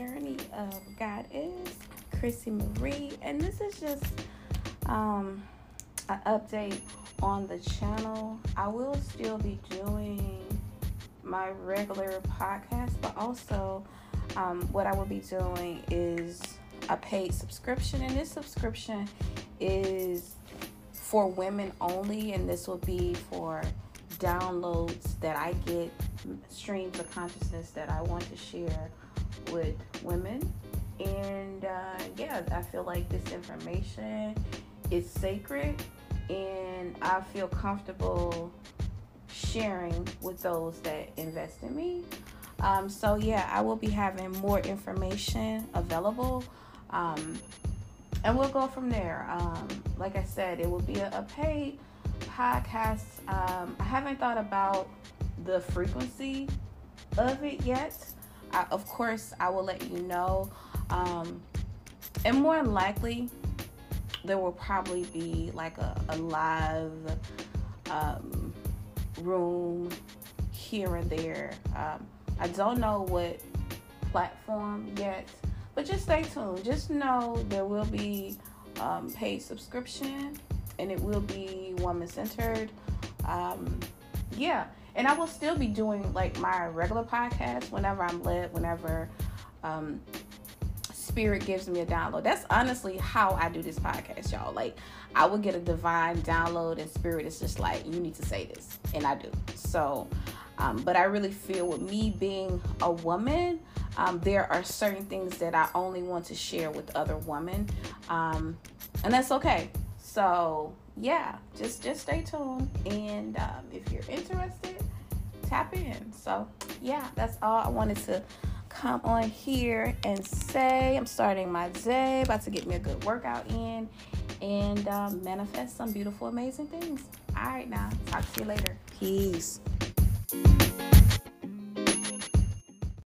journey of God is Chrissy Marie, and this is just um, an update on the channel. I will still be doing my regular podcast, but also um, what I will be doing is a paid subscription, and this subscription is for women only, and this will be for downloads that I get, streams of consciousness that I want to share with women. And uh, yeah, I feel like this information is sacred, and I feel comfortable sharing with those that invest in me. Um, so yeah, I will be having more information available. Um, and we'll go from there. Um, like I said, it will be a, a paid podcast. Um, I haven't thought about the frequency of it yet. I, of course, I will let you know. Um, and more likely, there will probably be like a, a live um, room here and there. Um, I don't know what platform yet, but just stay tuned. Just know there will be um, paid subscription and it will be woman centered. Um, yeah, and I will still be doing like my regular podcast whenever I'm led, whenever um, spirit gives me a download. That's honestly how I do this podcast, y'all. Like I would get a divine download, and spirit is just like, you need to say this, and I do. So, um, but I really feel with me being a woman, um, there are certain things that I only want to share with other women, um, and that's okay. So yeah, just just stay tuned, and um, if you're interested, tap in. So yeah, that's all I wanted to come on here and say. I'm starting my day, about to get me a good workout in, and um, manifest some beautiful, amazing things. All right, now talk to you later. Peace.